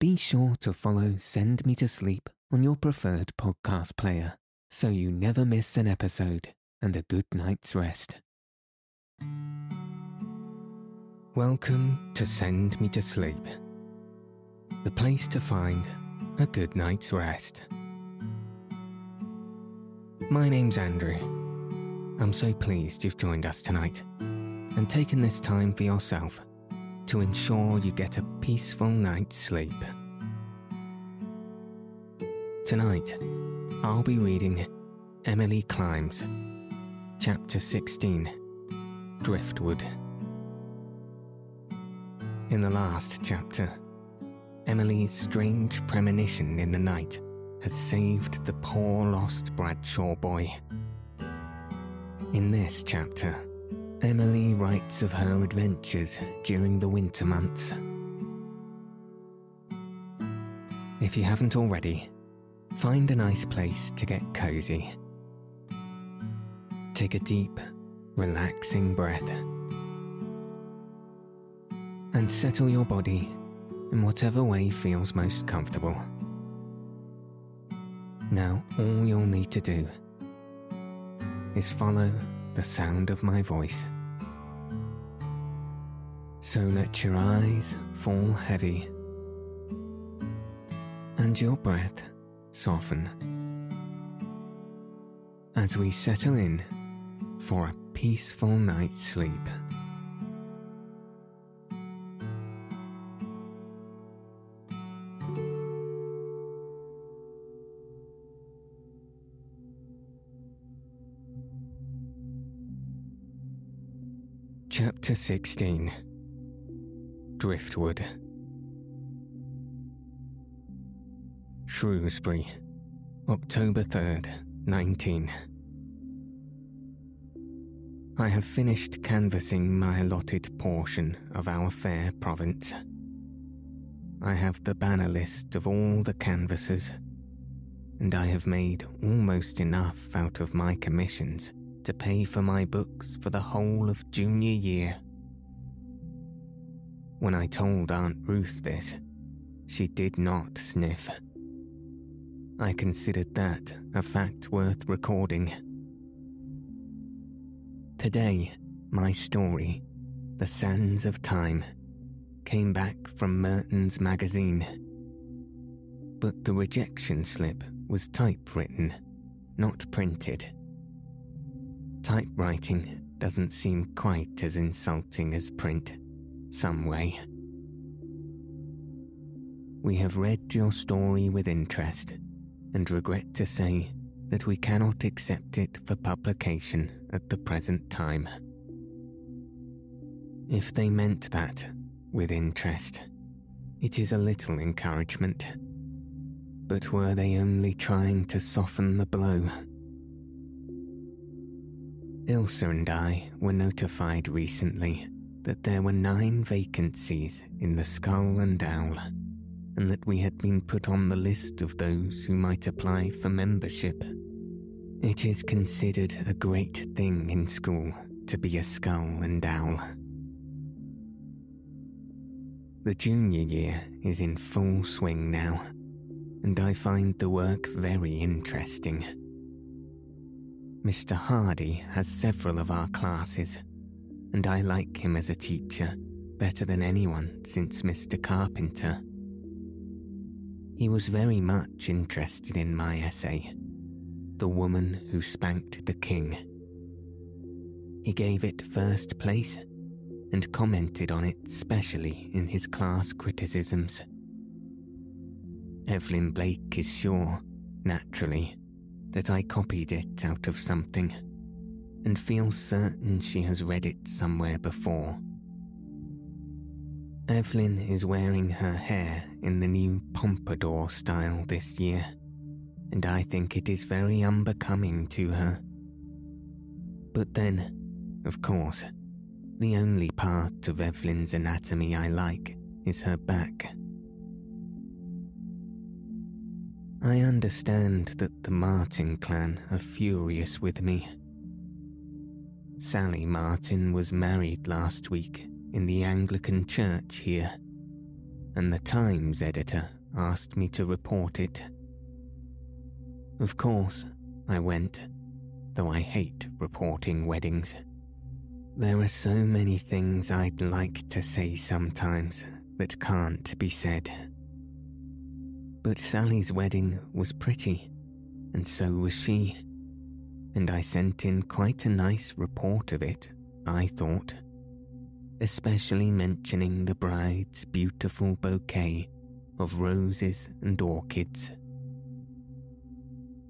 be sure to follow Send Me to Sleep on your preferred podcast player so you never miss an episode and a good night's rest. Welcome to Send Me to Sleep, the place to find a good night's rest. My name's Andrew. I'm so pleased you've joined us tonight and taken this time for yourself to ensure you get a peaceful night's sleep. Tonight, I'll be reading Emily Climbs, Chapter 16 Driftwood. In the last chapter, Emily's strange premonition in the night has saved the poor lost Bradshaw boy. In this chapter, Emily writes of her adventures during the winter months. If you haven't already, find a nice place to get cozy. Take a deep, relaxing breath and settle your body in whatever way feels most comfortable. Now, all you'll need to do is follow the sound of my voice. So let your eyes fall heavy and your breath soften as we settle in for a peaceful night's sleep. Chapter 16 Driftwood Shrewsbury, October 3rd, 19. I have finished canvassing my allotted portion of our fair province. I have the banner list of all the canvassers, and I have made almost enough out of my commissions to pay for my books for the whole of junior year. When I told Aunt Ruth this, she did not sniff. I considered that a fact worth recording. Today, my story, The Sands of Time, came back from Merton's magazine. But the rejection slip was typewritten, not printed. Typewriting doesn't seem quite as insulting as print, some way. We have read your story with interest and regret to say that we cannot accept it for publication at the present time. If they meant that with interest, it is a little encouragement. But were they only trying to soften the blow? Ilsa and I were notified recently that there were nine vacancies in the Skull and Owl, and that we had been put on the list of those who might apply for membership. It is considered a great thing in school to be a skull and owl. The junior year is in full swing now, and I find the work very interesting. Mr. Hardy has several of our classes, and I like him as a teacher better than anyone since Mr. Carpenter. He was very much interested in my essay, The Woman Who Spanked the King. He gave it first place and commented on it specially in his class criticisms. Evelyn Blake is sure, naturally, that I copied it out of something, and feels certain she has read it somewhere before. Evelyn is wearing her hair in the new pompadour style this year, and I think it is very unbecoming to her. But then, of course, the only part of Evelyn's anatomy I like is her back. I understand that the Martin clan are furious with me. Sally Martin was married last week in the Anglican church here, and the Times editor asked me to report it. Of course, I went, though I hate reporting weddings. There are so many things I'd like to say sometimes that can't be said. But Sally's wedding was pretty, and so was she, and I sent in quite a nice report of it, I thought, especially mentioning the bride's beautiful bouquet of roses and orchids.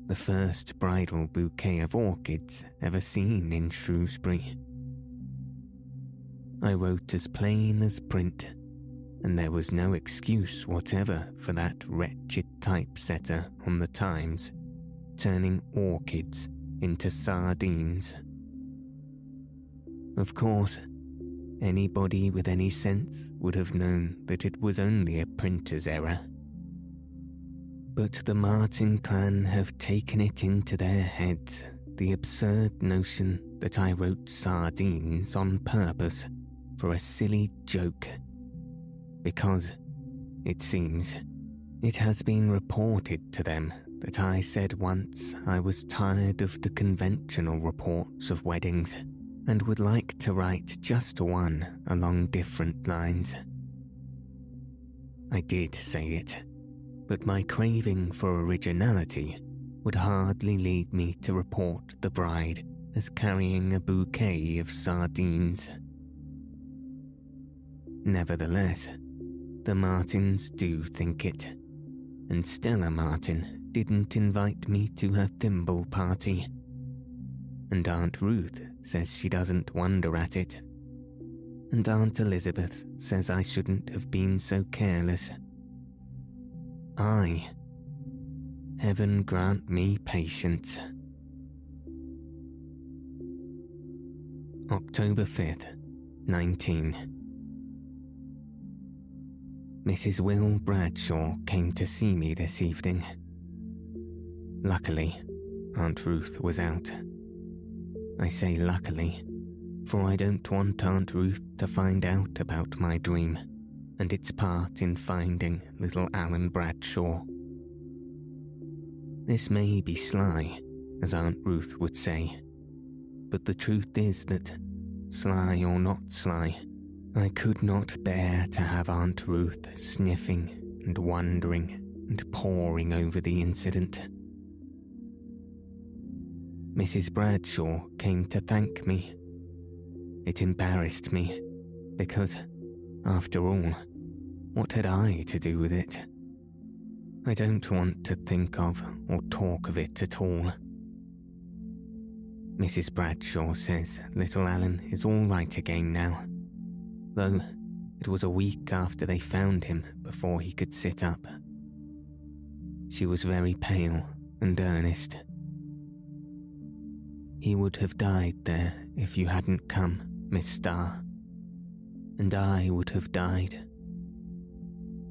The first bridal bouquet of orchids ever seen in Shrewsbury. I wrote as plain as print, and there was no excuse whatever for that wretched typesetter on the Times turning orchids into sardines. Of course, anybody with any sense would have known that it was only a printer's error. But the Martin clan have taken it into their heads the absurd notion that I wrote sardines on purpose for a silly joke. Because, it seems, it has been reported to them that I said once I was tired of the conventional reports of weddings and would like to write just one along different lines. I did say it, but my craving for originality would hardly lead me to report the bride as carrying a bouquet of sardines. Nevertheless, the Martins do think it, and Stella Martin didn't invite me to her thimble party. And Aunt Ruth says she doesn't wonder at it. And Aunt Elizabeth says I shouldn't have been so careless. I. Heaven grant me patience. October 5th, 19. Mrs. Will Bradshaw came to see me this evening. Luckily, Aunt Ruth was out. I say luckily, for I don't want Aunt Ruth to find out about my dream and its part in finding little Alan Bradshaw. This may be sly, as Aunt Ruth would say, but the truth is that, sly or not sly, I could not bear to have Aunt Ruth sniffing and wondering and poring over the incident. Mrs. Bradshaw came to thank me. It embarrassed me, because, after all, what had I to do with it? I don't want to think of or talk of it at all. Mrs. Bradshaw says little Alan is all right again now though it was a week after they found him before he could sit up. She was very pale and earnest. He would have died there if you hadn't come, Miss Starr. And I would have died.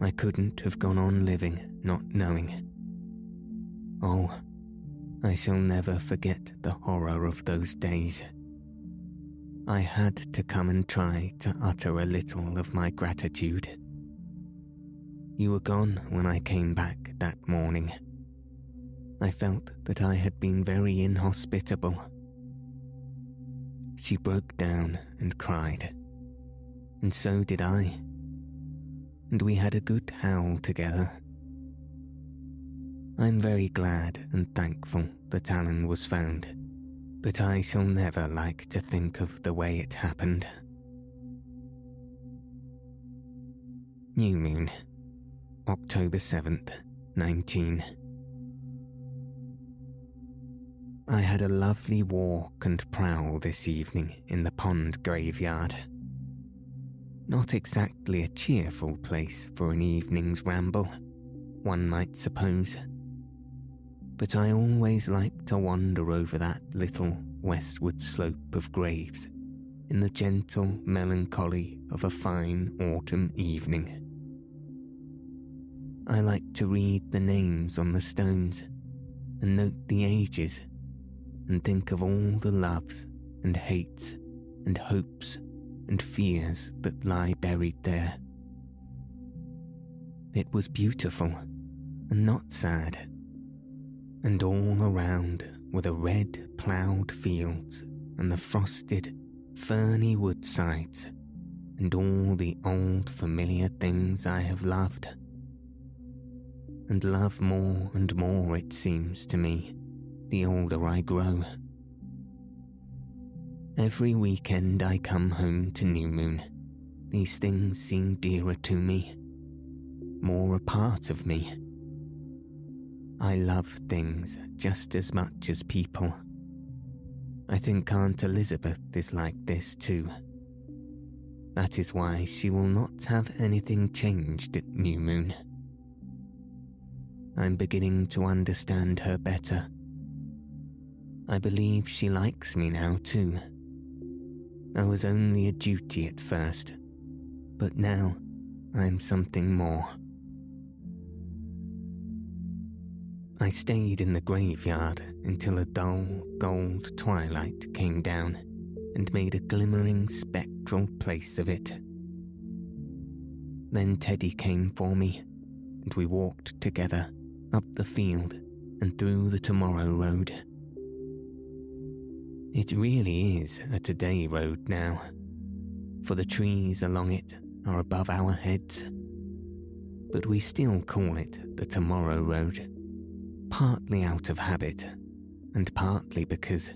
I couldn't have gone on living not knowing. Oh, I shall never forget the horror of those days. I had to come and try to utter a little of my gratitude. You were gone when I came back that morning. I felt that I had been very inhospitable. She broke down and cried, and so did I, and we had a good howl together. I'm very glad and thankful that Alan was found but I shall never like to think of the way it happened. New Moon, October 7th, 19. I had a lovely walk and prowl this evening in the pond graveyard. Not exactly a cheerful place for an evening's ramble, one might suppose but I always like to wander over that little westward slope of graves in the gentle melancholy of a fine autumn evening. I like to read the names on the stones and note the ages and think of all the loves and hates and hopes and fears that lie buried there. it was beautiful and not sad. And all around were the red ploughed fields and the frosted, ferny woodsides and all the old familiar things I have loved. And love more and more, it seems to me, the older I grow. Every weekend I come home to New Moon, these things seem dearer to me, more a part of me. I love things just as much as people. I think Aunt Elizabeth is like this too. That is why she will not have anything changed at New Moon. I'm beginning to understand her better. I believe she likes me now too. I was only a duty at first, but now I'm something more. I stayed in the graveyard until a dull gold twilight came down and made a glimmering spectral place of it. Then Teddy came for me, and we walked together up the field and through the Tomorrow Road. It really is a today road now, for the trees along it are above our heads. But we still call it the Tomorrow Road, partly out of habit, and partly because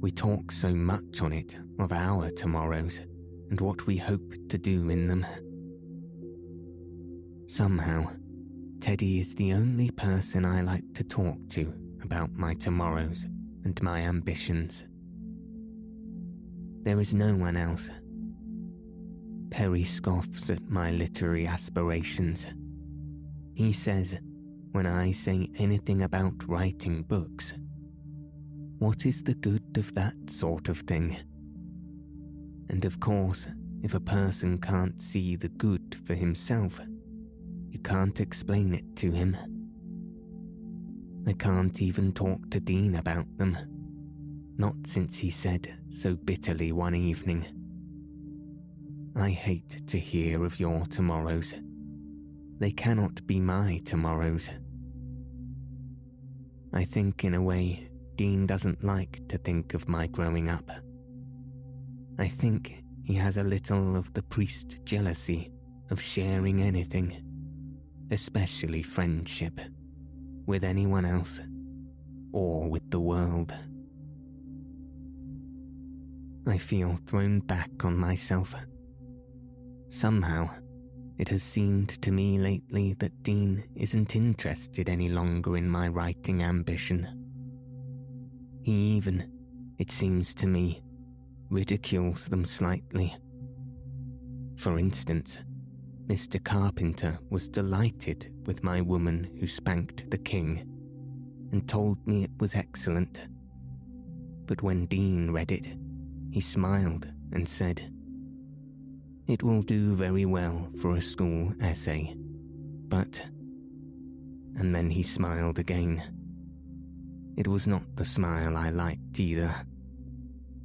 we talk so much on it of our tomorrows and what we hope to do in them. Somehow, Teddy is the only person I like to talk to about my tomorrows and my ambitions. There is no one else. Perry scoffs at my literary aspirations. He says, when I say anything about writing books, what is the good of that sort of thing? And of course, if a person can't see the good for himself, you can't explain it to him. I can't even talk to Dean about them. Not since he said so bitterly one evening, I hate to hear of your tomorrows. They cannot be my tomorrows. I think, in a way, Dean doesn't like to think of my growing up. I think he has a little of the priest jealousy of sharing anything, especially friendship, with anyone else or with the world. I feel thrown back on myself. Somehow, it has seemed to me lately that Dean isn't interested any longer in my writing ambition. He even, it seems to me, ridicules them slightly. For instance, Mr. Carpenter was delighted with my woman who spanked the king and told me it was excellent. But when Dean read it, he smiled and said, It will do very well for a school essay, but. And then he smiled again. It was not the smile I liked either.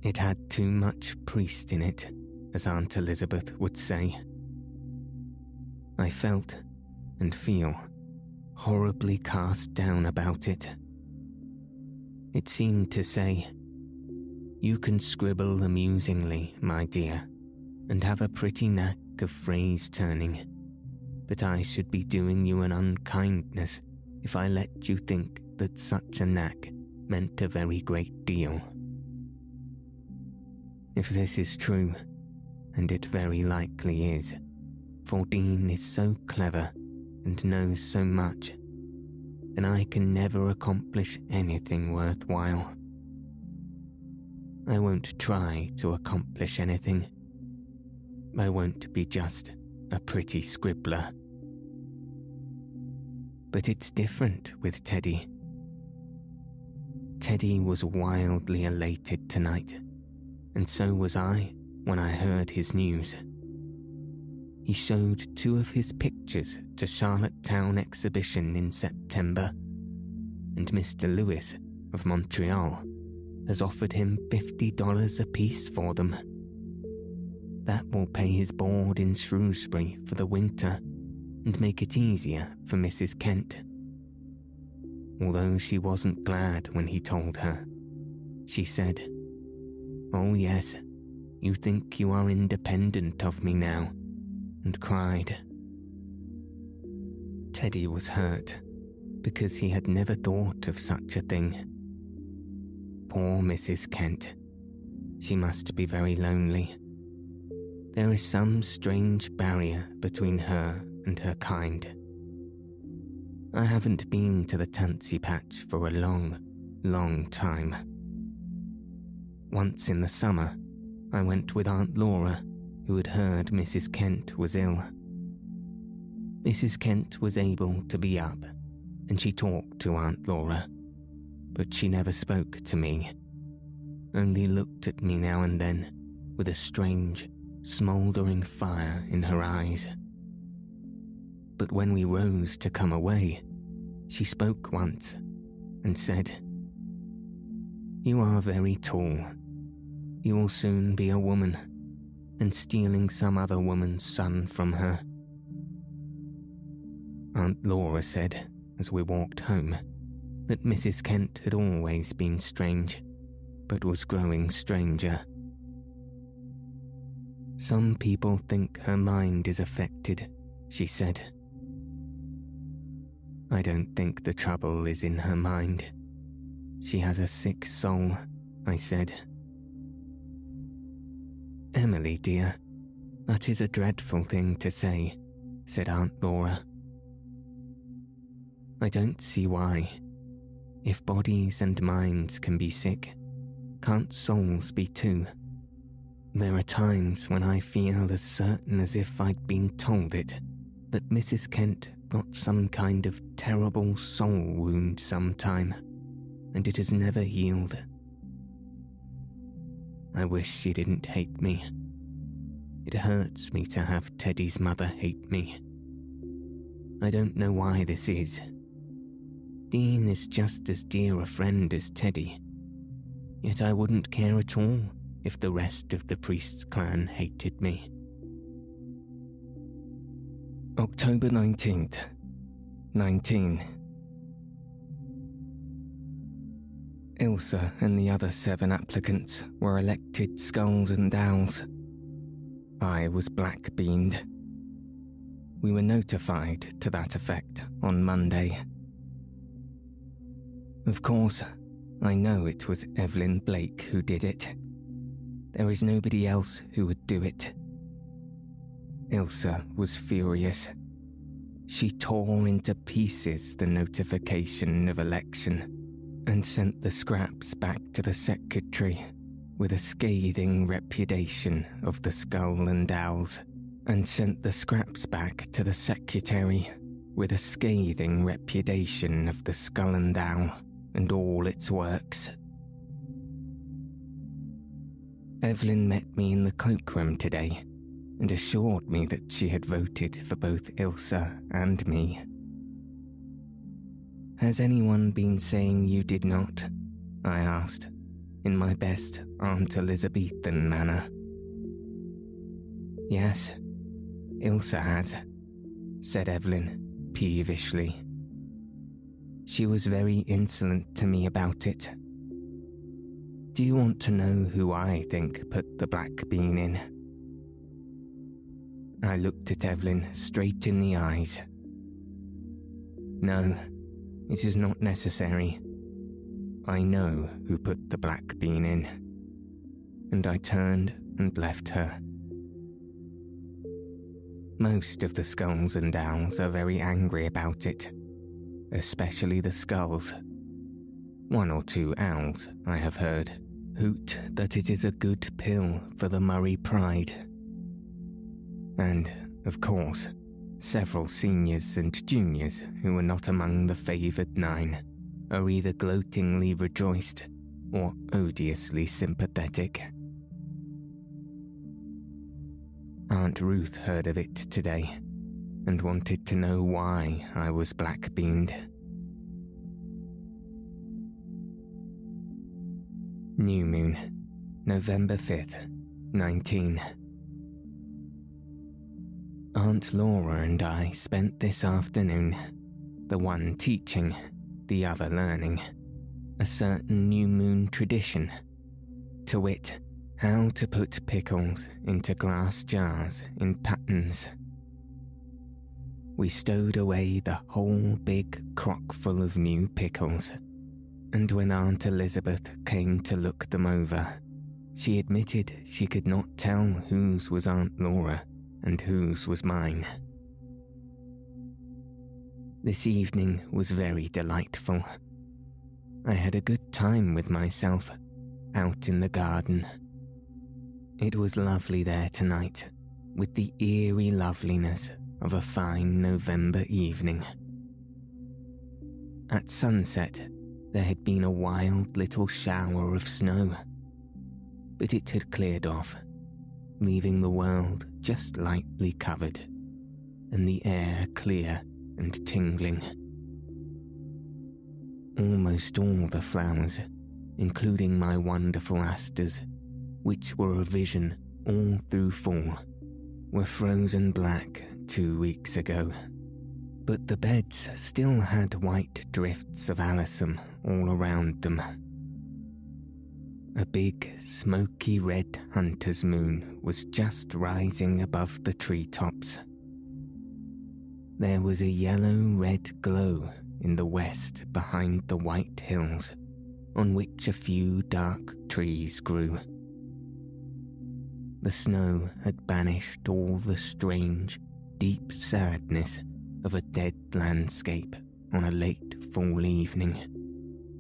It had too much priest in it, as Aunt Elizabeth would say. I felt and feel horribly cast down about it. It seemed to say, You can scribble amusingly, my dear, and have a pretty knack of phrase turning, but I should be doing you an unkindness if I let you think that such a knack meant a very great deal. If this is true, and it very likely is, for Dean is so clever and knows so much, then I can never accomplish anything worthwhile. I won't try to accomplish anything. I won't be just a pretty scribbler. But it's different with Teddy. Teddy was wildly elated tonight and so was I when I heard his news. He showed two of his pictures to Charlottetown exhibition in September, and Mr. Lewis of Montreal has offered him $50 apiece for them. That will pay his board in Shrewsbury for the winter, and make it easier for Mrs. Kent. Although she wasn't glad when he told her, she said, Oh, yes, you think you are independent of me now, and cried. Teddy was hurt because he had never thought of such a thing. Poor Mrs. Kent. She must be very lonely. There is some strange barrier between her and her kind. I haven't been to the Tansy Patch for a long, long time. Once in the summer, I went with Aunt Laura, who had heard Mrs. Kent was ill. Mrs. Kent was able to be up, and she talked to Aunt Laura, but she never spoke to me, only looked at me now and then with a strange, smouldering fire in her eyes. But when we rose to come away, she spoke once and said, You are very tall you will soon be a woman, and stealing some other woman's son from her. Aunt Laura said, as we walked home, that Mrs. Kent had always been strange, but was growing stranger. Some people think her mind is affected, she said. I don't think the trouble is in her mind. She has a sick soul, I said Emily, dear, that is a dreadful thing to say, said Aunt Laura. I don't see why. If bodies and minds can be sick, can't souls be too? There are times when I feel as certain as if I'd been told it that Mrs. Kent got some kind of terrible soul wound sometime, and it has never healed. I wish she didn't hate me. It hurts me to have Teddy's mother hate me. I don't know why this is. Dean is just as dear a friend as Teddy. Yet I wouldn't care at all if the rest of the priest's clan hated me. October 19th, 19. Ilsa and the other seven applicants were elected skulls and owls. I was black beaned. We were notified to that effect on Monday. Of course, I know it was Evelyn Blake who did it. There is nobody else who would do it. Ilsa was furious. She tore into pieces the notification of election and sent the scraps back to the secretary with a scathing repudiation of the skull and owls, and sent the scraps back to the secretary with a scathing repudiation of the skull and owl and all its works. Evelyn met me in the cloakroom today and assured me that she had voted for both Ilsa and me. Has anyone been saying you did not? I asked, in my best Aunt Elizabethan manner. Yes, Ilsa has, said Evelyn peevishly. She was very insolent to me about it. Do you want to know who I think put the black bean in? I looked at Evelyn straight in the eyes. No, it is not necessary. I know who put the black bean in. And I turned and left her. Most of the skulls and owls are very angry about it, especially the skulls. One or two owls, I have heard, hoot that it is a good pill for the Murray pride. And, of course, Several seniors and juniors who were not among the favoured nine are either gloatingly rejoiced or odiously sympathetic. Aunt Ruth heard of it today and wanted to know why I was black beaned. New Moon, November 5th, 19. Aunt Laura and I spent this afternoon, the one teaching, the other learning, a certain new moon tradition, to wit, how to put pickles into glass jars in patterns. We stowed away the whole big crock full of new pickles, and when Aunt Elizabeth came to look them over, she admitted she could not tell whose was Aunt Laura and whose was mine. This evening was very delightful. I had a good time with myself out in the garden it was lovely there tonight, with the eerie loveliness of a fine November evening. At sunset, there had been a wild little shower of snow, but it had cleared off, leaving the world just lightly covered, and the air clear and tingling. Almost all the flowers, including my wonderful asters, which were a vision all through fall, were frozen black two weeks ago. But the beds still had white drifts of alyssum all around them. A big, smoky red hunter's moon was just rising above the treetops. There was a yellow red glow in the west behind the white hills, on which a few dark trees grew. The snow had banished all the strange, deep sadness of a dead landscape on a late fall evening,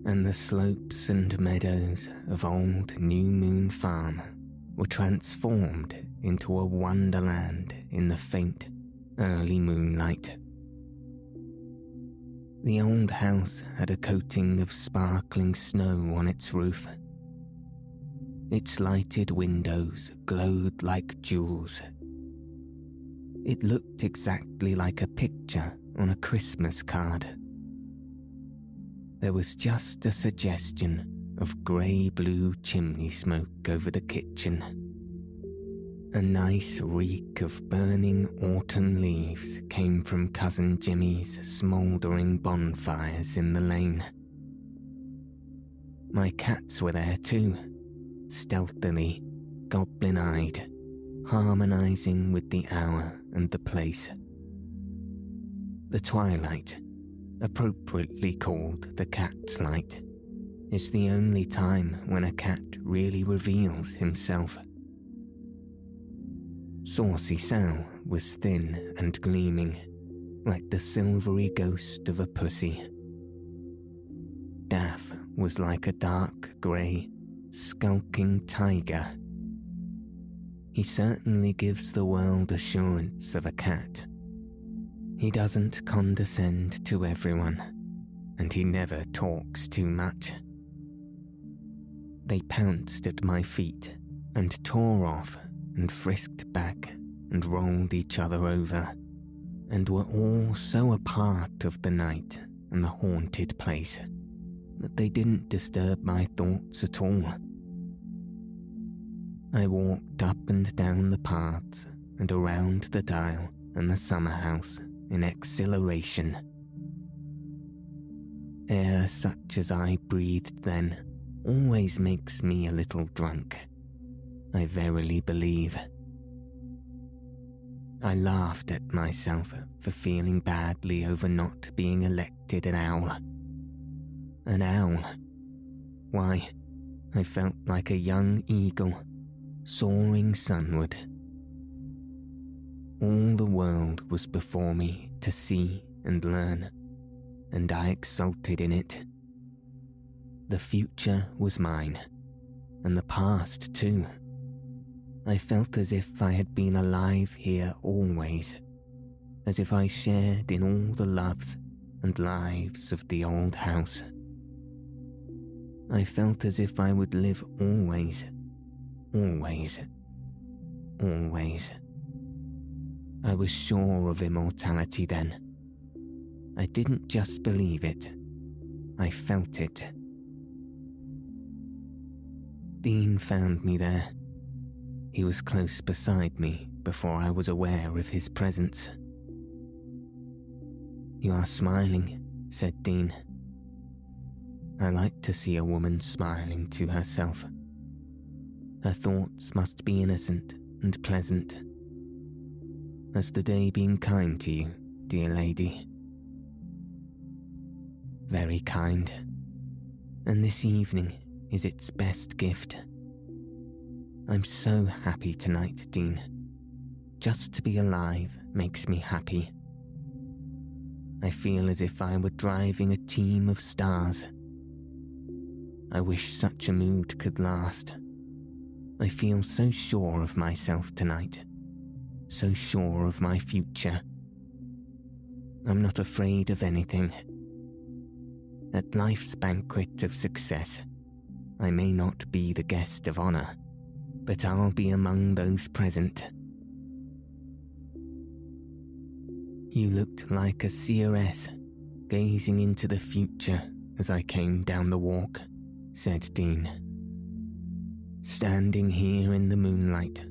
and the slopes and meadows of old New Moon Farm were transformed into a wonderland in the faint, early moonlight. The old house had a coating of sparkling snow on its roof its lighted windows glowed like jewels. It looked exactly like a picture on a Christmas card. There was just a suggestion of grey blue chimney smoke over the kitchen. A nice reek of burning autumn leaves came from Cousin Jimmy's smouldering bonfires in the lane. My cats were there too stealthily, goblin eyed, harmonizing with the hour and the place. The twilight, appropriately called the cat's light, is the only time when a cat really reveals himself. Saucy Sal was thin and gleaming, like the silvery ghost of a pussy. Daff was like a dark grey, skulking tiger. He certainly gives the world assurance of a cat. He doesn't condescend to everyone, and he never talks too much. They pounced at my feet and tore off and frisked back and rolled each other over, and were all so a part of the night and the haunted place that they didn't disturb my thoughts at all. I walked up and down the paths and around the dial and the summer house in exhilaration. Air such as I breathed then always makes me a little drunk, I verily believe. I laughed at myself for feeling badly over not being elected an owl an owl. Why, I felt like a young eagle soaring sunward. All the world was before me to see and learn, and I exulted in it. The future was mine, and the past too. I felt as if I had been alive here always, as if I shared in all the loves and lives of the old house. I felt as if I would live always, always, always. I was sure of immortality then. I didn't just believe it, I felt it. Dean found me there. He was close beside me, before I was aware of his presence. You are smiling, said Dean. I like to see a woman smiling to herself. Her thoughts must be innocent and pleasant. Has the day been kind to you, dear lady? Very kind. And this evening is its best gift. I'm so happy tonight, Dean. Just to be alive makes me happy. I feel as if I were driving a team of stars. I wish such a mood could last. I feel so sure of myself tonight, so sure of my future. I'm not afraid of anything. At life's banquet of success, I may not be the guest of honour, but I'll be among those present You looked like a seeress, gazing into the future as I came down the walk, said Dean. Standing here in the moonlight,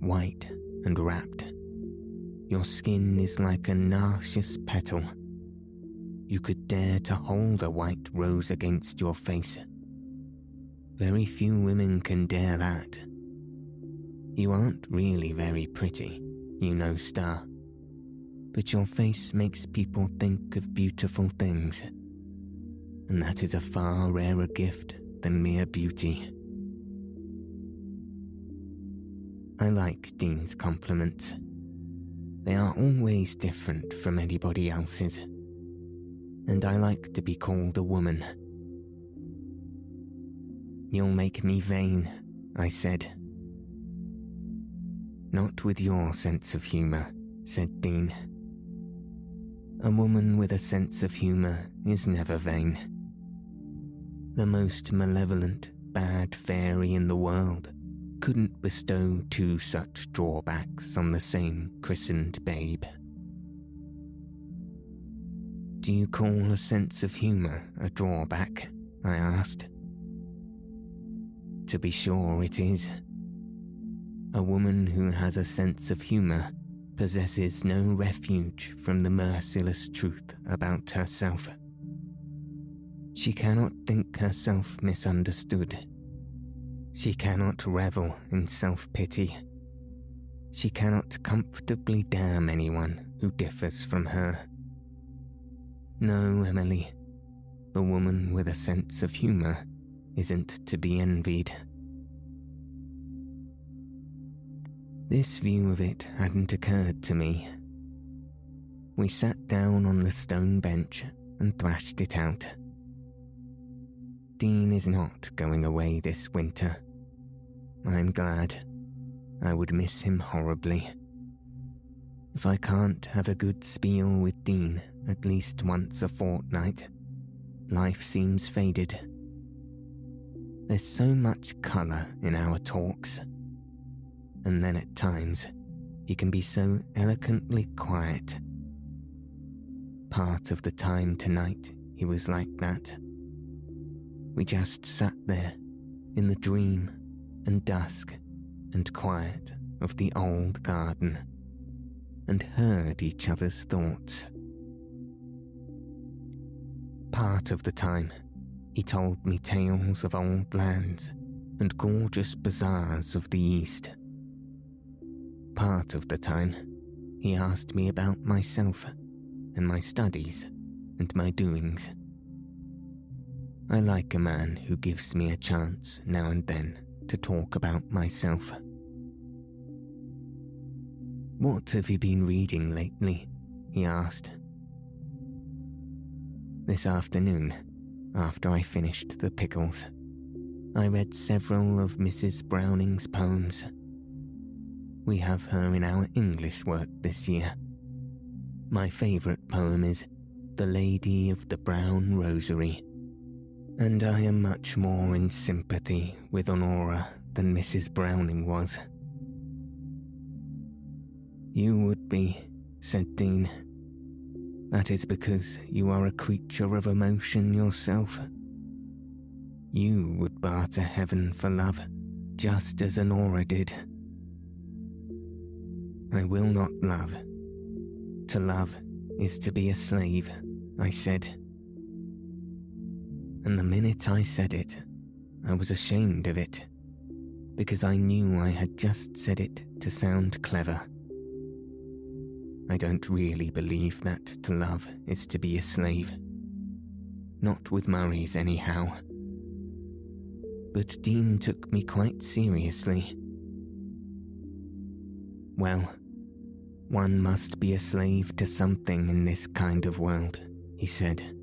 white and wrapped. Your skin is like a narcissus petal. You could dare to hold a white rose against your face. Very few women can dare that. You aren't really very pretty, you know, Star but your face makes people think of beautiful things. And that is a far rarer gift than mere beauty. I like Dean's compliments. They are always different from anybody else's. And I like to be called a woman. You'll make me vain, I said. Not with your sense of humour, said Dean. A woman with a sense of humour is never vain. The most malevolent, bad fairy in the world couldn't bestow two such drawbacks on the same christened babe. Do you call a sense of humour a drawback? I asked. To be sure it is. A woman who has a sense of humour possesses no refuge from the merciless truth about herself. She cannot think herself misunderstood. She cannot revel in self pity. She cannot comfortably damn anyone who differs from her. No, Emily, the woman with a sense of humour isn't to be envied. This view of it hadn't occurred to me. We sat down on the stone bench and thrashed it out. Dean is not going away this winter. I'm glad. I would miss him horribly. If I can't have a good spiel with Dean at least once a fortnight, life seems faded. There's so much colour in our talks and then at times he can be so eloquently quiet. Part of the time tonight he was like that. We just sat there in the dream and dusk and quiet of the old garden and heard each other's thoughts. Part of the time, he told me tales of old lands and gorgeous bazaars of the East part of the time, he asked me about myself and my studies and my doings. I like a man who gives me a chance now and then to talk about myself. What have you been reading lately? he asked. This afternoon, after I finished the pickles, I read several of Mrs. Browning's poems we have her in our English work this year. My favourite poem is The Lady of the Brown Rosary, and I am much more in sympathy with Onora than Mrs. Browning was. You would be, said Dean. That is because you are a creature of emotion yourself. You would barter heaven for love, just as Onora did. I will not love. To love is to be a slave, I said. And the minute I said it, I was ashamed of it, because I knew I had just said it to sound clever. I don't really believe that to love is to be a slave. Not with Murray's, anyhow. But Dean took me quite seriously. Well, one must be a slave to something in this kind of world, he said.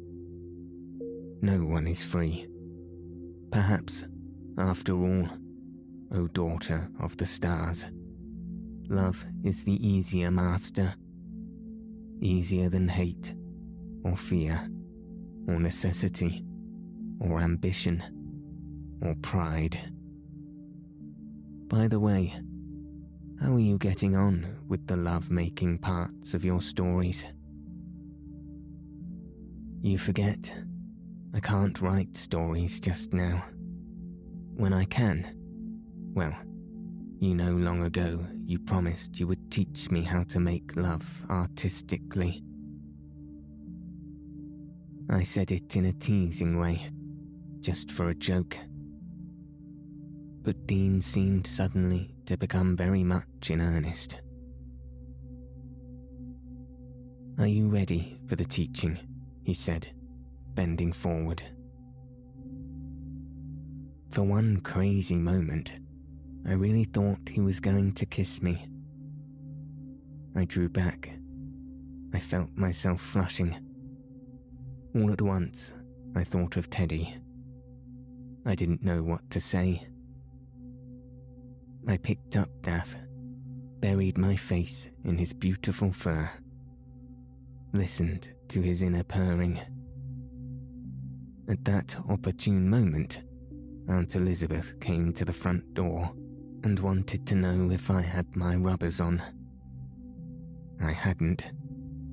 No one is free. Perhaps, after all, O daughter of the stars, love is the easier master, easier than hate, or fear, or necessity, or ambition, or pride. By the way, how are you getting on with the love making parts of your stories? You forget, I can't write stories just now. When I can, well, you know long ago you promised you would teach me how to make love artistically. I said it in a teasing way, just for a joke. But Dean seemed suddenly to become very much in earnest. Are you ready for the teaching? he said, bending forward. For one crazy moment, I really thought he was going to kiss me. I drew back. I felt myself flushing. All at once, I thought of Teddy. I didn't know what to say. I picked up Daff, buried my face in his beautiful fur, listened to his inner purring. At that opportune moment, Aunt Elizabeth came to the front door and wanted to know if I had my rubbers on. I hadn't,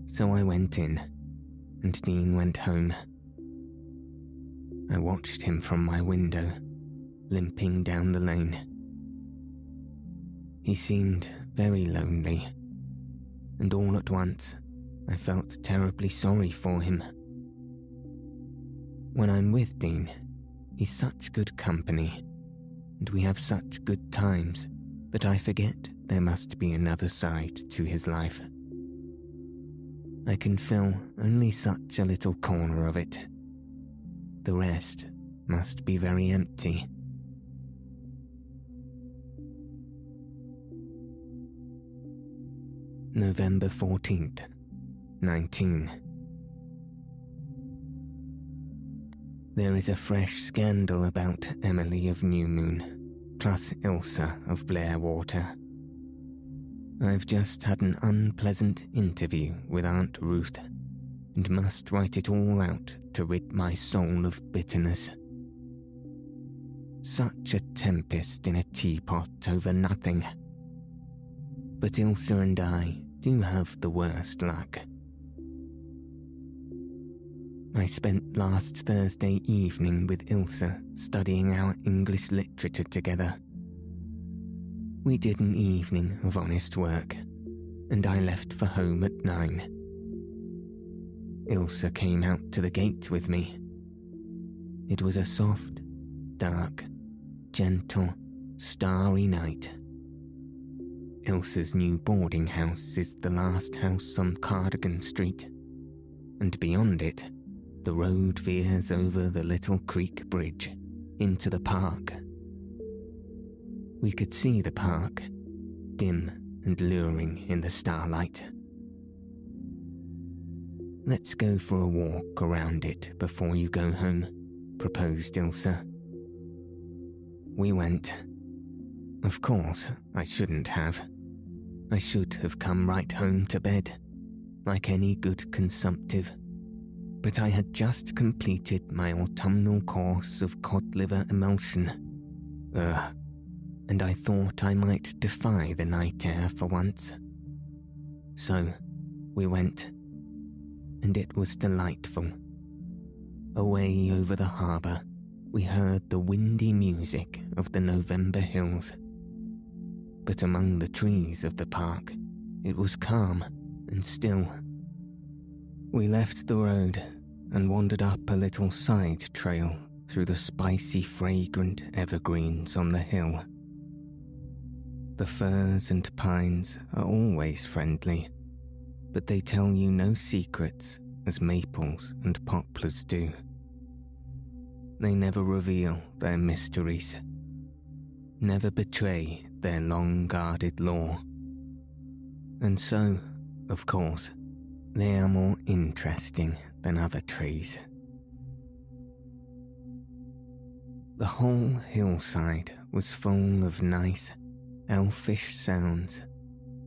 so I went in, and Dean went home. I watched him from my window, limping down the lane. He seemed very lonely, and all at once I felt terribly sorry for him. When I'm with Dean, he's such good company, and we have such good times that I forget there must be another side to his life. I can fill only such a little corner of it. The rest must be very empty. November 14th, 19. There is a fresh scandal about Emily of New Moon, plus Ilse of Blairwater. I've just had an unpleasant interview with Aunt Ruth and must write it all out to rid my soul of bitterness. Such a tempest in a teapot over nothing. But Ilse and I do have the worst luck. I spent last Thursday evening with Ilse studying our English literature together. We did an evening of honest work, and I left for home at nine. Ilse came out to the gate with me. It was a soft, dark, gentle, starry night. Ilse's new boarding house is the last house on Cardigan Street, and beyond it, the road veers over the little creek bridge into the park. We could see the park, dim and luring in the starlight. Let's go for a walk around it before you go home, proposed Ilse. We went. Of course, I shouldn't have. I should have come right home to bed, like any good consumptive. But I had just completed my autumnal course of cod liver emulsion. Ugh. And I thought I might defy the night air for once. So, we went. And it was delightful. Away over the harbour, we heard the windy music of the November hills. But among the trees of the park, it was calm and still. We left the road and wandered up a little side trail through the spicy, fragrant evergreens on the hill. The firs and pines are always friendly, but they tell you no secrets as maples and poplars do. They never reveal their mysteries, never betray their long guarded lore. And so, of course, they are more interesting than other trees. The whole hillside was full of nice, elfish sounds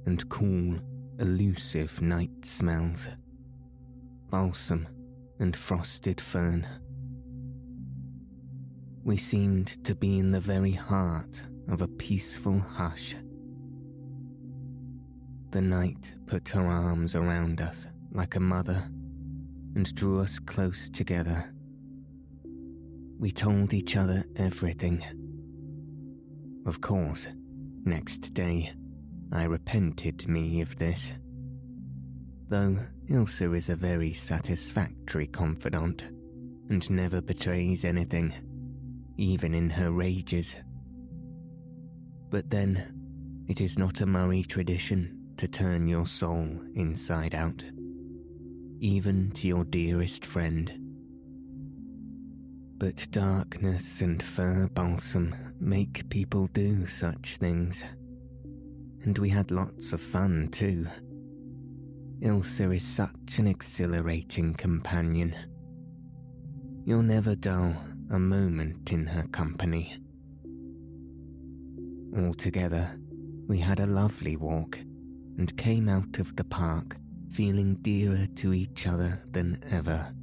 and cool, elusive night smells balsam and frosted fern. We seemed to be in the very heart of a peaceful hush. The night put her arms around us like a mother and drew us close together. We told each other everything. Of course, next day, I repented me of this. Though Ilse is a very satisfactory confidant and never betrays anything, even in her rages. But then, it is not a Murray tradition to turn your soul inside out, even to your dearest friend. But darkness and fir balsam make people do such things. And we had lots of fun too. Ilse is such an exhilarating companion. You'll never dull a moment in her company. Altogether, we had a lovely walk and came out of the park feeling dearer to each other than ever,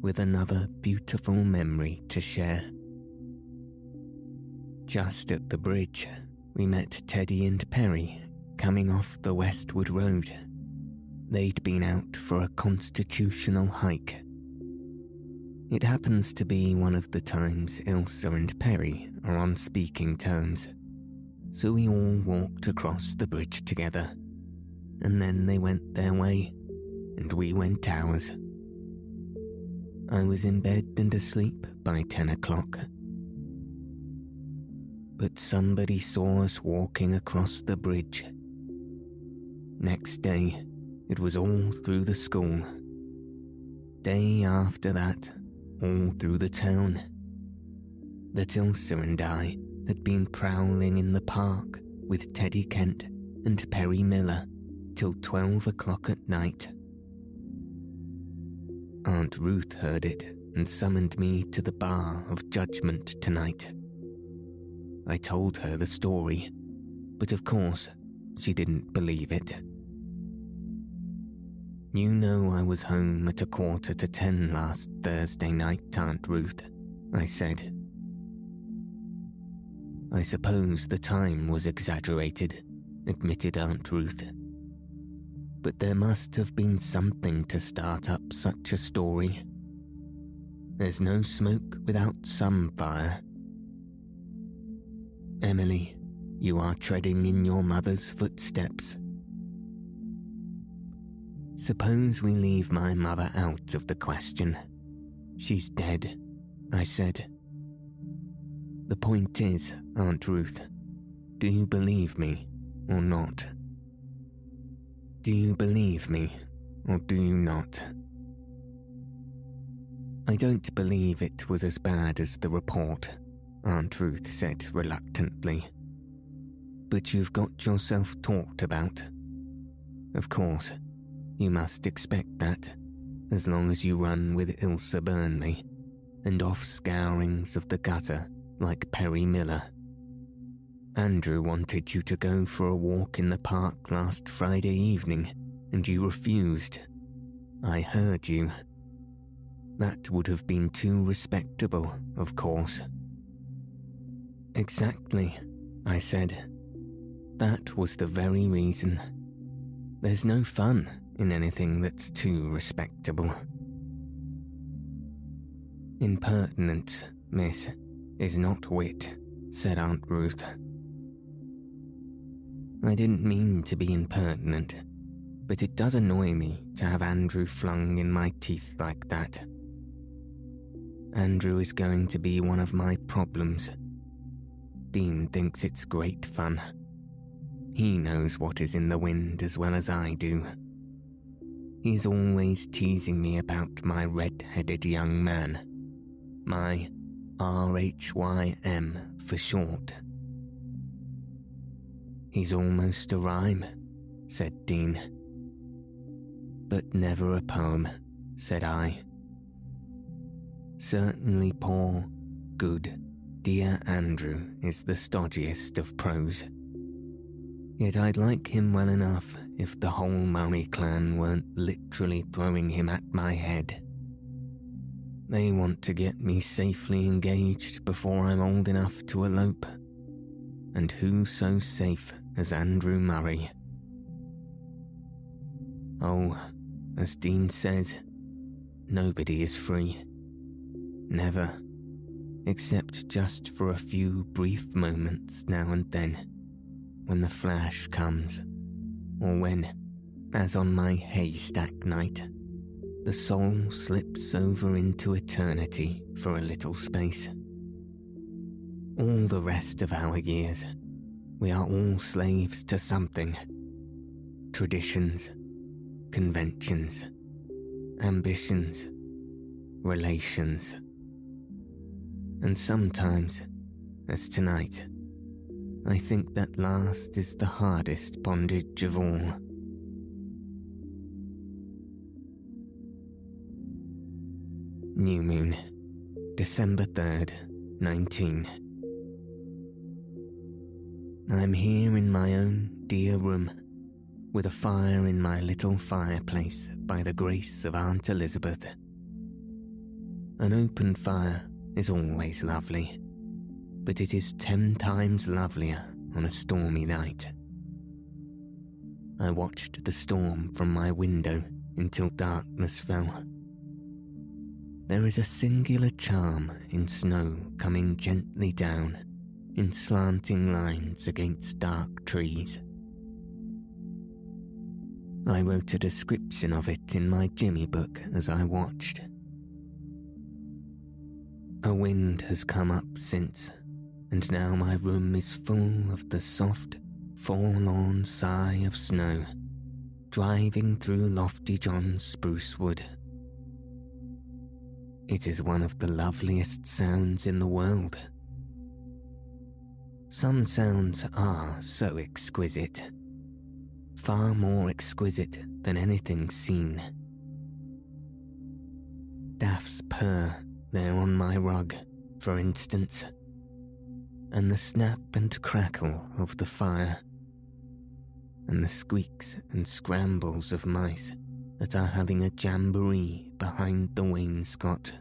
with another beautiful memory to share. Just at the bridge, we met Teddy and Perry coming off the Westwood Road. They'd been out for a constitutional hike. It happens to be one of the times Ilse and Perry are on speaking terms so we all walked across the bridge together, and then they went their way, and we went ours. I was in bed and asleep by ten o'clock. But somebody saw us walking across the bridge. Next day, it was all through the school. Day after that, all through the town. That Ilse and I had been prowling in the park with Teddy Kent and Perry Miller till 12 o'clock at night. Aunt Ruth heard it and summoned me to the bar of judgment tonight. I told her the story, but of course, she didn't believe it. You know I was home at a quarter to ten last Thursday night, Aunt Ruth, I said I suppose the time was exaggerated, admitted Aunt Ruth. But there must have been something to start up such a story. There's no smoke without some fire. Emily, you are treading in your mother's footsteps. Suppose we leave my mother out of the question. She's dead, I said. The point is, Aunt Ruth, do you believe me or not? Do you believe me or do you not? I don't believe it was as bad as the report, Aunt Ruth said reluctantly. But you've got yourself talked about. Of course, you must expect that, as long as you run with Ilse Burnley and off scourings of the gutter like Perry Miller. Andrew wanted you to go for a walk in the park last Friday evening, and you refused. I heard you. That would have been too respectable, of course. Exactly, I said. That was the very reason. There's no fun in anything that's too respectable. Impertinence, miss is not wit, said Aunt Ruth. I didn't mean to be impertinent, but it does annoy me to have Andrew flung in my teeth like that. Andrew is going to be one of my problems. Dean thinks it's great fun. He knows what is in the wind as well as I do. He's always teasing me about my red headed young man, my RHYM for short. He's almost a rhyme, said Dean. But never a poem, said I. Certainly poor, good, dear Andrew is the stodgiest of prose. Yet I'd like him well enough if the whole Murray clan weren't literally throwing him at my head. They want to get me safely engaged before I'm old enough to elope. And who so safe as Andrew Murray? Oh, as Dean says, nobody is free. Never. Except just for a few brief moments now and then, when the flash comes, or when, as on my haystack night, the soul slips over into eternity for a little space. All the rest of our years, we are all slaves to something traditions, conventions, ambitions, relations. And sometimes, as tonight, I think that last is the hardest bondage of all. New Moon, December 3rd, 19. I'm here in my own dear room, with a fire in my little fireplace by the grace of Aunt Elizabeth. An open fire is always lovely, but it is ten times lovelier on a stormy night. I watched the storm from my window until darkness fell. There is a singular charm in snow coming gently down in slanting lines against dark trees. I wrote a description of it in my Jimmy book as I watched. A wind has come up since, and now my room is full of the soft, forlorn sigh of snow driving through lofty John's spruce wood. It is one of the loveliest sounds in the world. Some sounds are so exquisite, far more exquisite than anything seen. Daff's purr there on my rug, for instance, and the snap and crackle of the fire, and the squeaks and scrambles of mice that are having a jamboree behind the wainscot.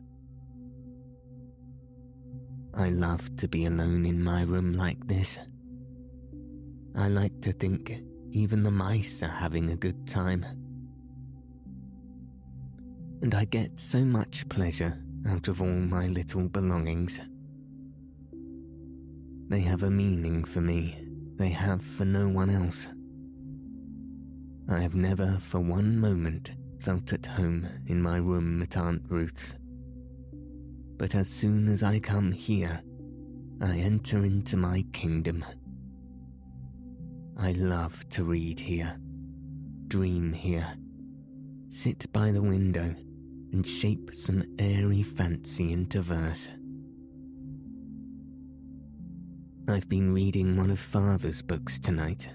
I love to be alone in my room like this. I like to think even the mice are having a good time. And I get so much pleasure out of all my little belongings. They have a meaning for me they have for no one else. I have never for one moment felt at home in my room at Aunt Ruth's. But as soon as I come here, I enter into my kingdom. I love to read here, dream here, sit by the window and shape some airy fancy into verse. I've been reading one of Father's books tonight.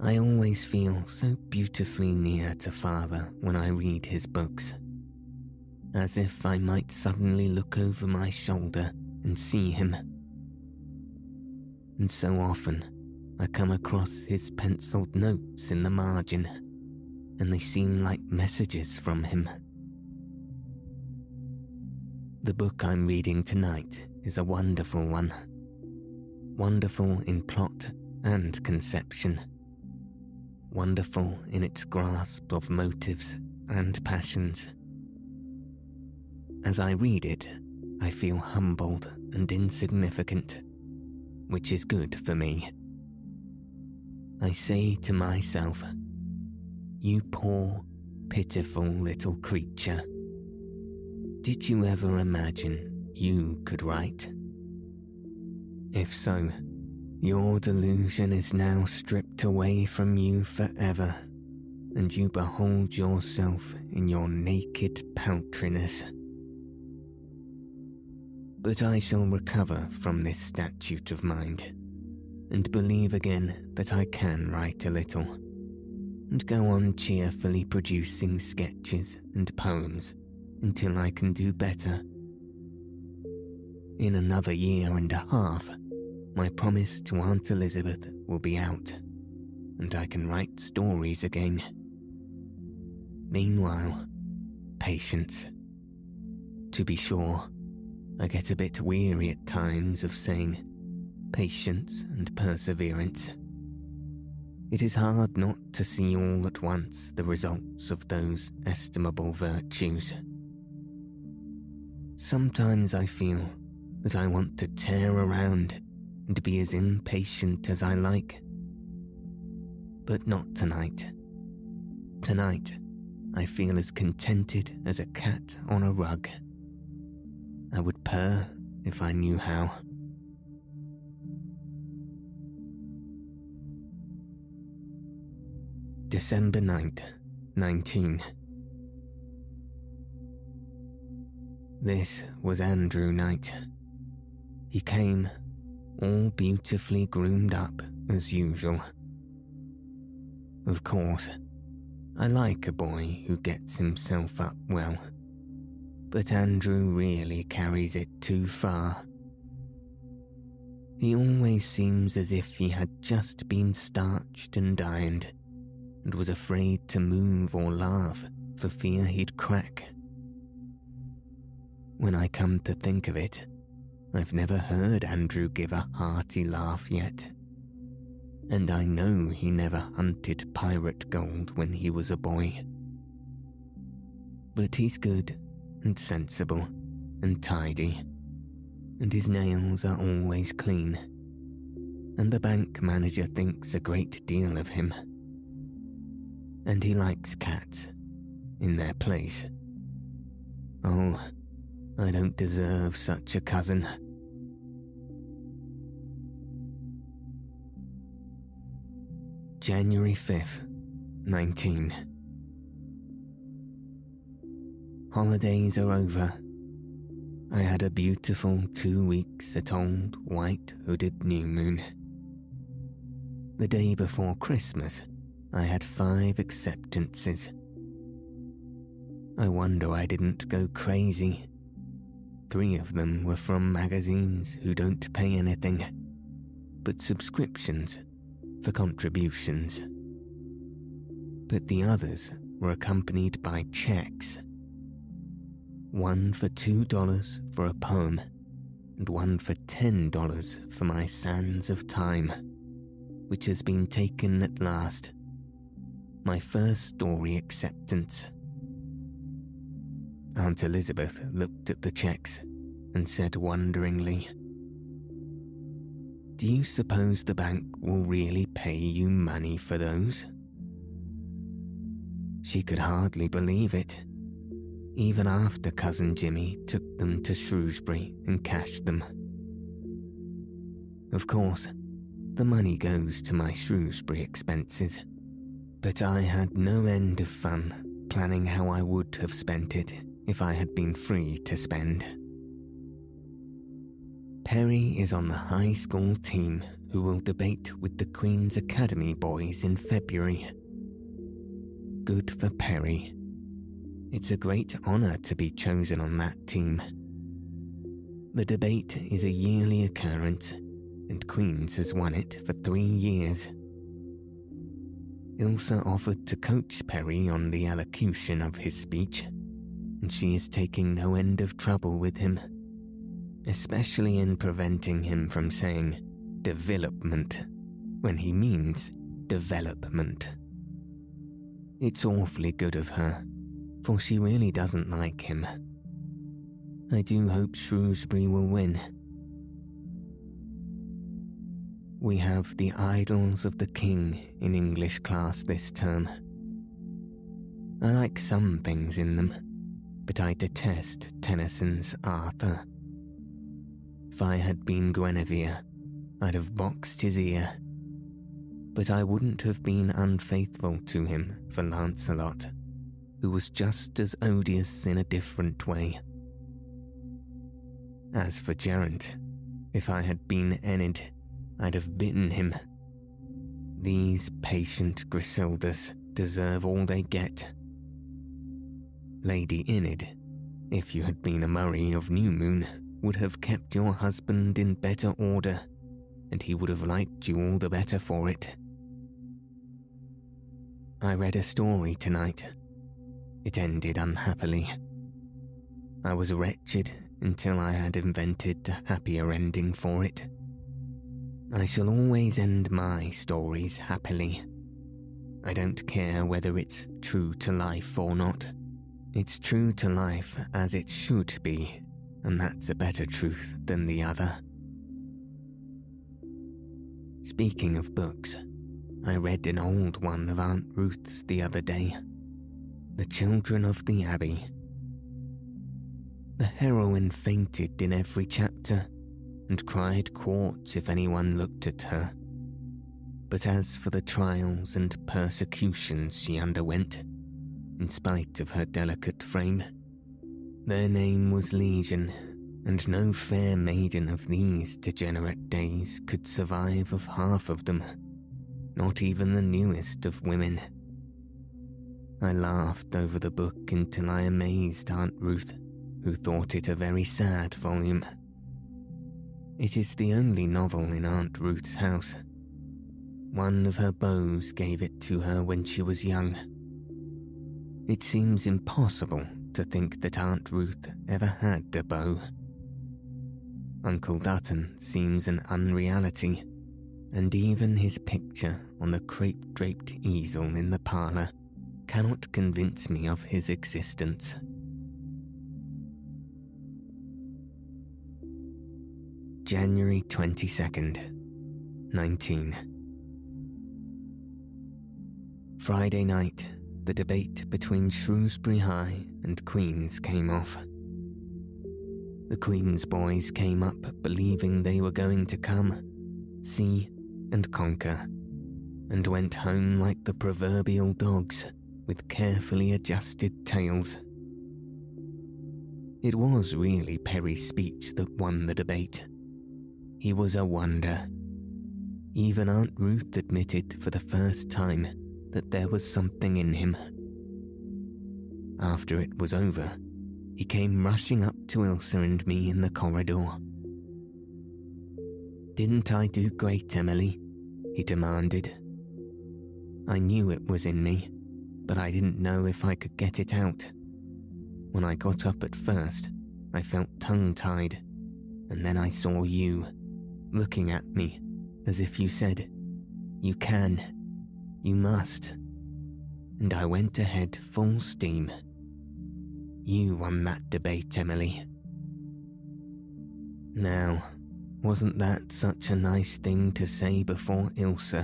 I always feel so beautifully near to Father when I read his books, as if I might suddenly look over my shoulder and see him. And so often I come across his penciled notes in the margin and they seem like messages from him. The book I'm reading tonight is a wonderful one. Wonderful in plot and conception. Wonderful in its grasp of motives and passions. As I read it, I feel humbled and insignificant, which is good for me. I say to myself, You poor, pitiful little creature. Did you ever imagine you could write? If so, your delusion is now stripped away from you forever, and you behold yourself in your naked paltriness. But I shall recover from this statute of mind, and believe again that I can write a little, and go on cheerfully producing sketches and poems until I can do better. In another year and a half, my promise to Aunt Elizabeth will be out, and I can write stories again. Meanwhile, patience. To be sure, I get a bit weary at times of saying patience and perseverance. It is hard not to see all at once the results of those estimable virtues. Sometimes I feel that I want to tear around and be as impatient as I like. But not tonight. Tonight, I feel as contented as a cat on a rug. I would purr if I knew how. December 9th, 19. This was Andrew night. He came all beautifully groomed up as usual. Of course, I like a boy who gets himself up well, but Andrew really carries it too far. He always seems as if he had just been starched and ironed, and was afraid to move or laugh for fear he'd crack. When I come to think of it, I've never heard Andrew give a hearty laugh yet. And I know he never hunted pirate gold when he was a boy. But he's good and sensible and tidy, and his nails are always clean. And the bank manager thinks a great deal of him. And he likes cats in their place. Oh, I don't deserve such a cousin. January 5th, 19. Holidays are over. I had a beautiful two weeks at Old White Hooded New Moon. The day before Christmas, I had five acceptances. I wonder I didn't go crazy Three of them were from magazines who don't pay anything, but subscriptions for contributions. But the others were accompanied by checks. One for $2 for a poem, and one for $10 for my Sands of Time, which has been taken at last. My first story acceptance. Aunt Elizabeth looked at the checks and said wonderingly, Do you suppose the bank will really pay you money for those? She could hardly believe it, even after Cousin Jimmy took them to Shrewsbury and cashed them. Of course, the money goes to my Shrewsbury expenses, but I had no end of fun planning how I would have spent it if I had been free to spend. Perry is on the high school team who will debate with the Queen's Academy boys in February. Good for Perry. It's a great honour to be chosen on that team. The debate is a yearly occurrence, and Queen's has won it for three years. Ilse offered to coach Perry on the elocution of his speech and she is taking no end of trouble with him, especially in preventing him from saying development when he means development. It's awfully good of her, for she really doesn't like him. I do hope Shrewsbury will win. we have The Idylls of the King in English class this term. I like some things in them, but I detest Tennyson's Arthur. If I had been Guinevere, I'd have boxed his ear. But I wouldn't have been unfaithful to him for Lancelot, who was just as odious in a different way. As for Geraint, if I had been Enid, I'd have bitten him. These patient Griseldas deserve all they get. Lady Enid, if you had been a Murray of New Moon, would have kept your husband in better order, and he would have liked you all the better for it. I read a story tonight. It ended unhappily. I was wretched until I had invented a happier ending for it. I shall always end my stories happily. I don't care whether it's true to life or not. It's true to life as it should be, and that's a better truth than the other. Speaking of books, I read an old one of Aunt Ruth's the other day The Children of the Abbey. The heroine fainted in every chapter and cried quarts if anyone looked at her. But as for the trials and persecutions she underwent, in spite of her delicate frame, their name was Legion, and no fair maiden of these degenerate days could survive of half of them, not even the newest of women. I laughed over the book until I amazed Aunt Ruth, who thought it a very sad volume. It is the only novel in Aunt Ruth's house. One of her beaux gave it to her when she was young. It seems impossible to think that Aunt Ruth ever had a beau. Uncle Dutton seems an unreality, and even his picture on the crepe draped easel in the parlour cannot convince me of his existence. January 22nd, 19. Friday night, the debate between Shrewsbury High and Queen's came off. The Queen's boys came up believing they were going to come, see, and conquer, and went home like the proverbial dogs with carefully adjusted tails. It was really Perry's speech that won the debate he was a wonder. Even Aunt Ruth admitted for the first time that there was something in him. After it was over, he came rushing up to Ilse and me in the corridor. Didn't I do great, Emily? he demanded. I knew it was in me, but I didn't know if I could get it out. When I got up at first, I felt tongue tied, and then I saw you looking at me as if you said, You can, you must. And I went ahead full steam. You won that debate, Emily. Now, wasn't that such a nice thing to say before Ilse,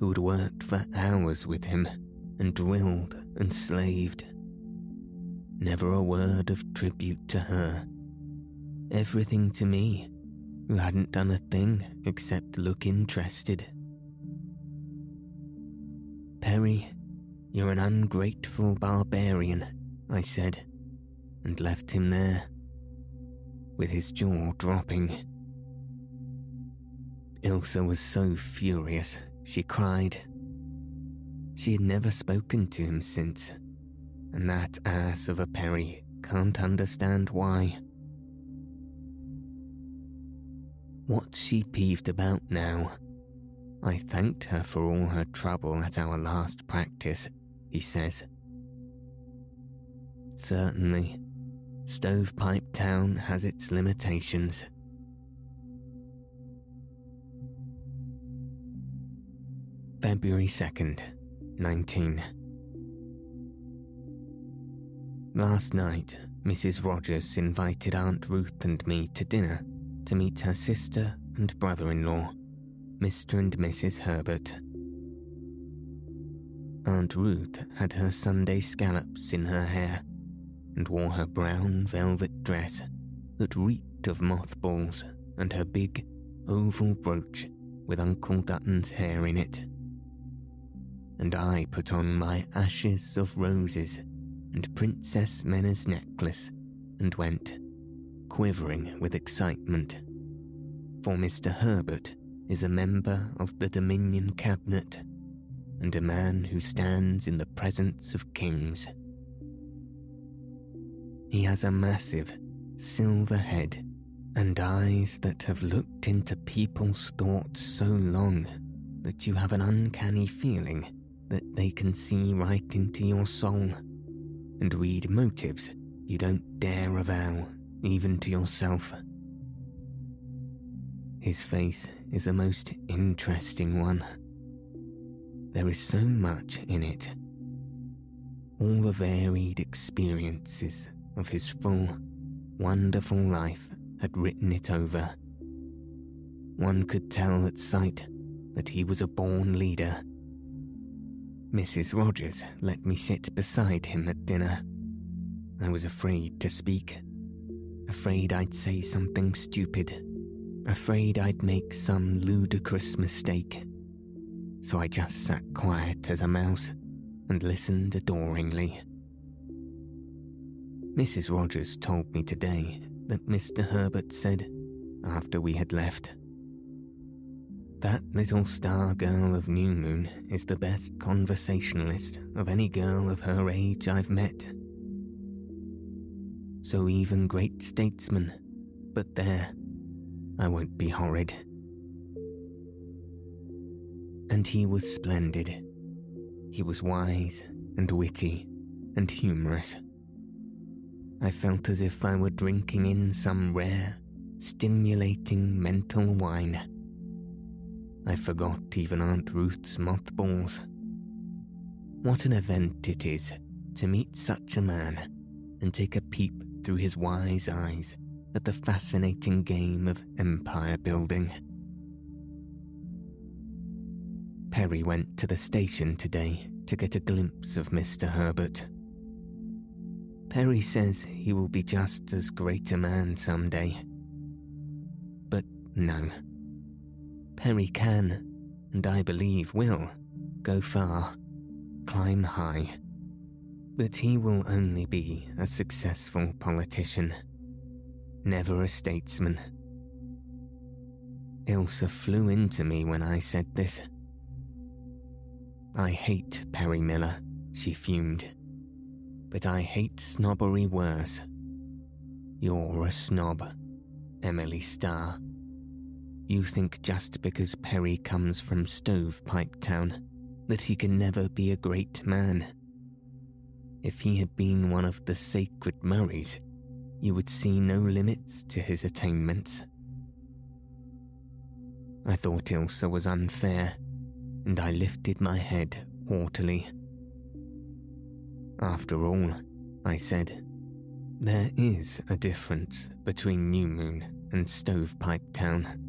who'd worked for hours with him and drilled and slaved? Never a word of tribute to her. Everything to me who hadn't done a thing except look interested. Perry, you're an ungrateful barbarian, I said, and left him there, with his jaw dropping. Ilse was so furious, she cried. She had never spoken to him since, and that ass of a Perry can't understand why. What's she peeved about now? I thanked her for all her trouble at our last practice, he says. Certainly, Stovepipe Town has its limitations. February 2nd, 19. Last night, Mrs. Rogers invited Aunt Ruth and me to dinner to meet her sister and brother in law, Mr. and Mrs. Herbert. Aunt Ruth had her Sunday scallops in her hair and wore her brown velvet dress that reeked of mothballs and her big oval brooch with Uncle Dutton's hair in it. And I put on my ashes of roses and Princess Mena's necklace and went, quivering with excitement. For Mr. Herbert is a member of the Dominion Cabinet and a man who stands in the presence of kings. He has a massive silver head and eyes that have looked into people's thoughts so long that you have an uncanny feeling that they can see right into your soul and read motives you don't dare avow, even to yourself. His face is a most interesting one. There is so much in it. All the varied experiences of his full, wonderful life had written it over. One could tell at sight that he was a born leader. Mrs. Rogers let me sit beside him at dinner. I was afraid to speak, afraid I'd say something stupid, afraid I'd make some ludicrous mistake. So I just sat quiet as a mouse and listened adoringly. Mrs. Rogers told me today that Mr. Herbert said after we had left. That little star girl of New Moon is the best conversationalist of any girl of her age I've met. So even great statesmen, but there, I won't be horrid. And he was splendid. He was wise and witty and humorous. I felt as if I were drinking in some rare, stimulating mental wine. I forgot even Aunt Ruth's mothballs. What an event it is to meet such a man and take a peep through his wise eyes at the fascinating game of empire building. Perry went to the station today to get a glimpse of Mr. Herbert. Perry says he will be just as great a man someday. But no. Perry can, and I believe will, go far, climb high. But he will only be a successful politician, never a statesman. Ilse flew into me when I said this. I hate Perry Miller, she fumed but I hate snobbery worse. You're a snob, Emily Starr. You think just because Perry comes from Stovepipe Town that he can never be a great man. If he had been one of the sacred Murrays, you would see no limits to his attainments. I thought Ilse was unfair, and I lifted my head haughtily. After all, I said, there is a difference between New Moon and Stovepipe Town.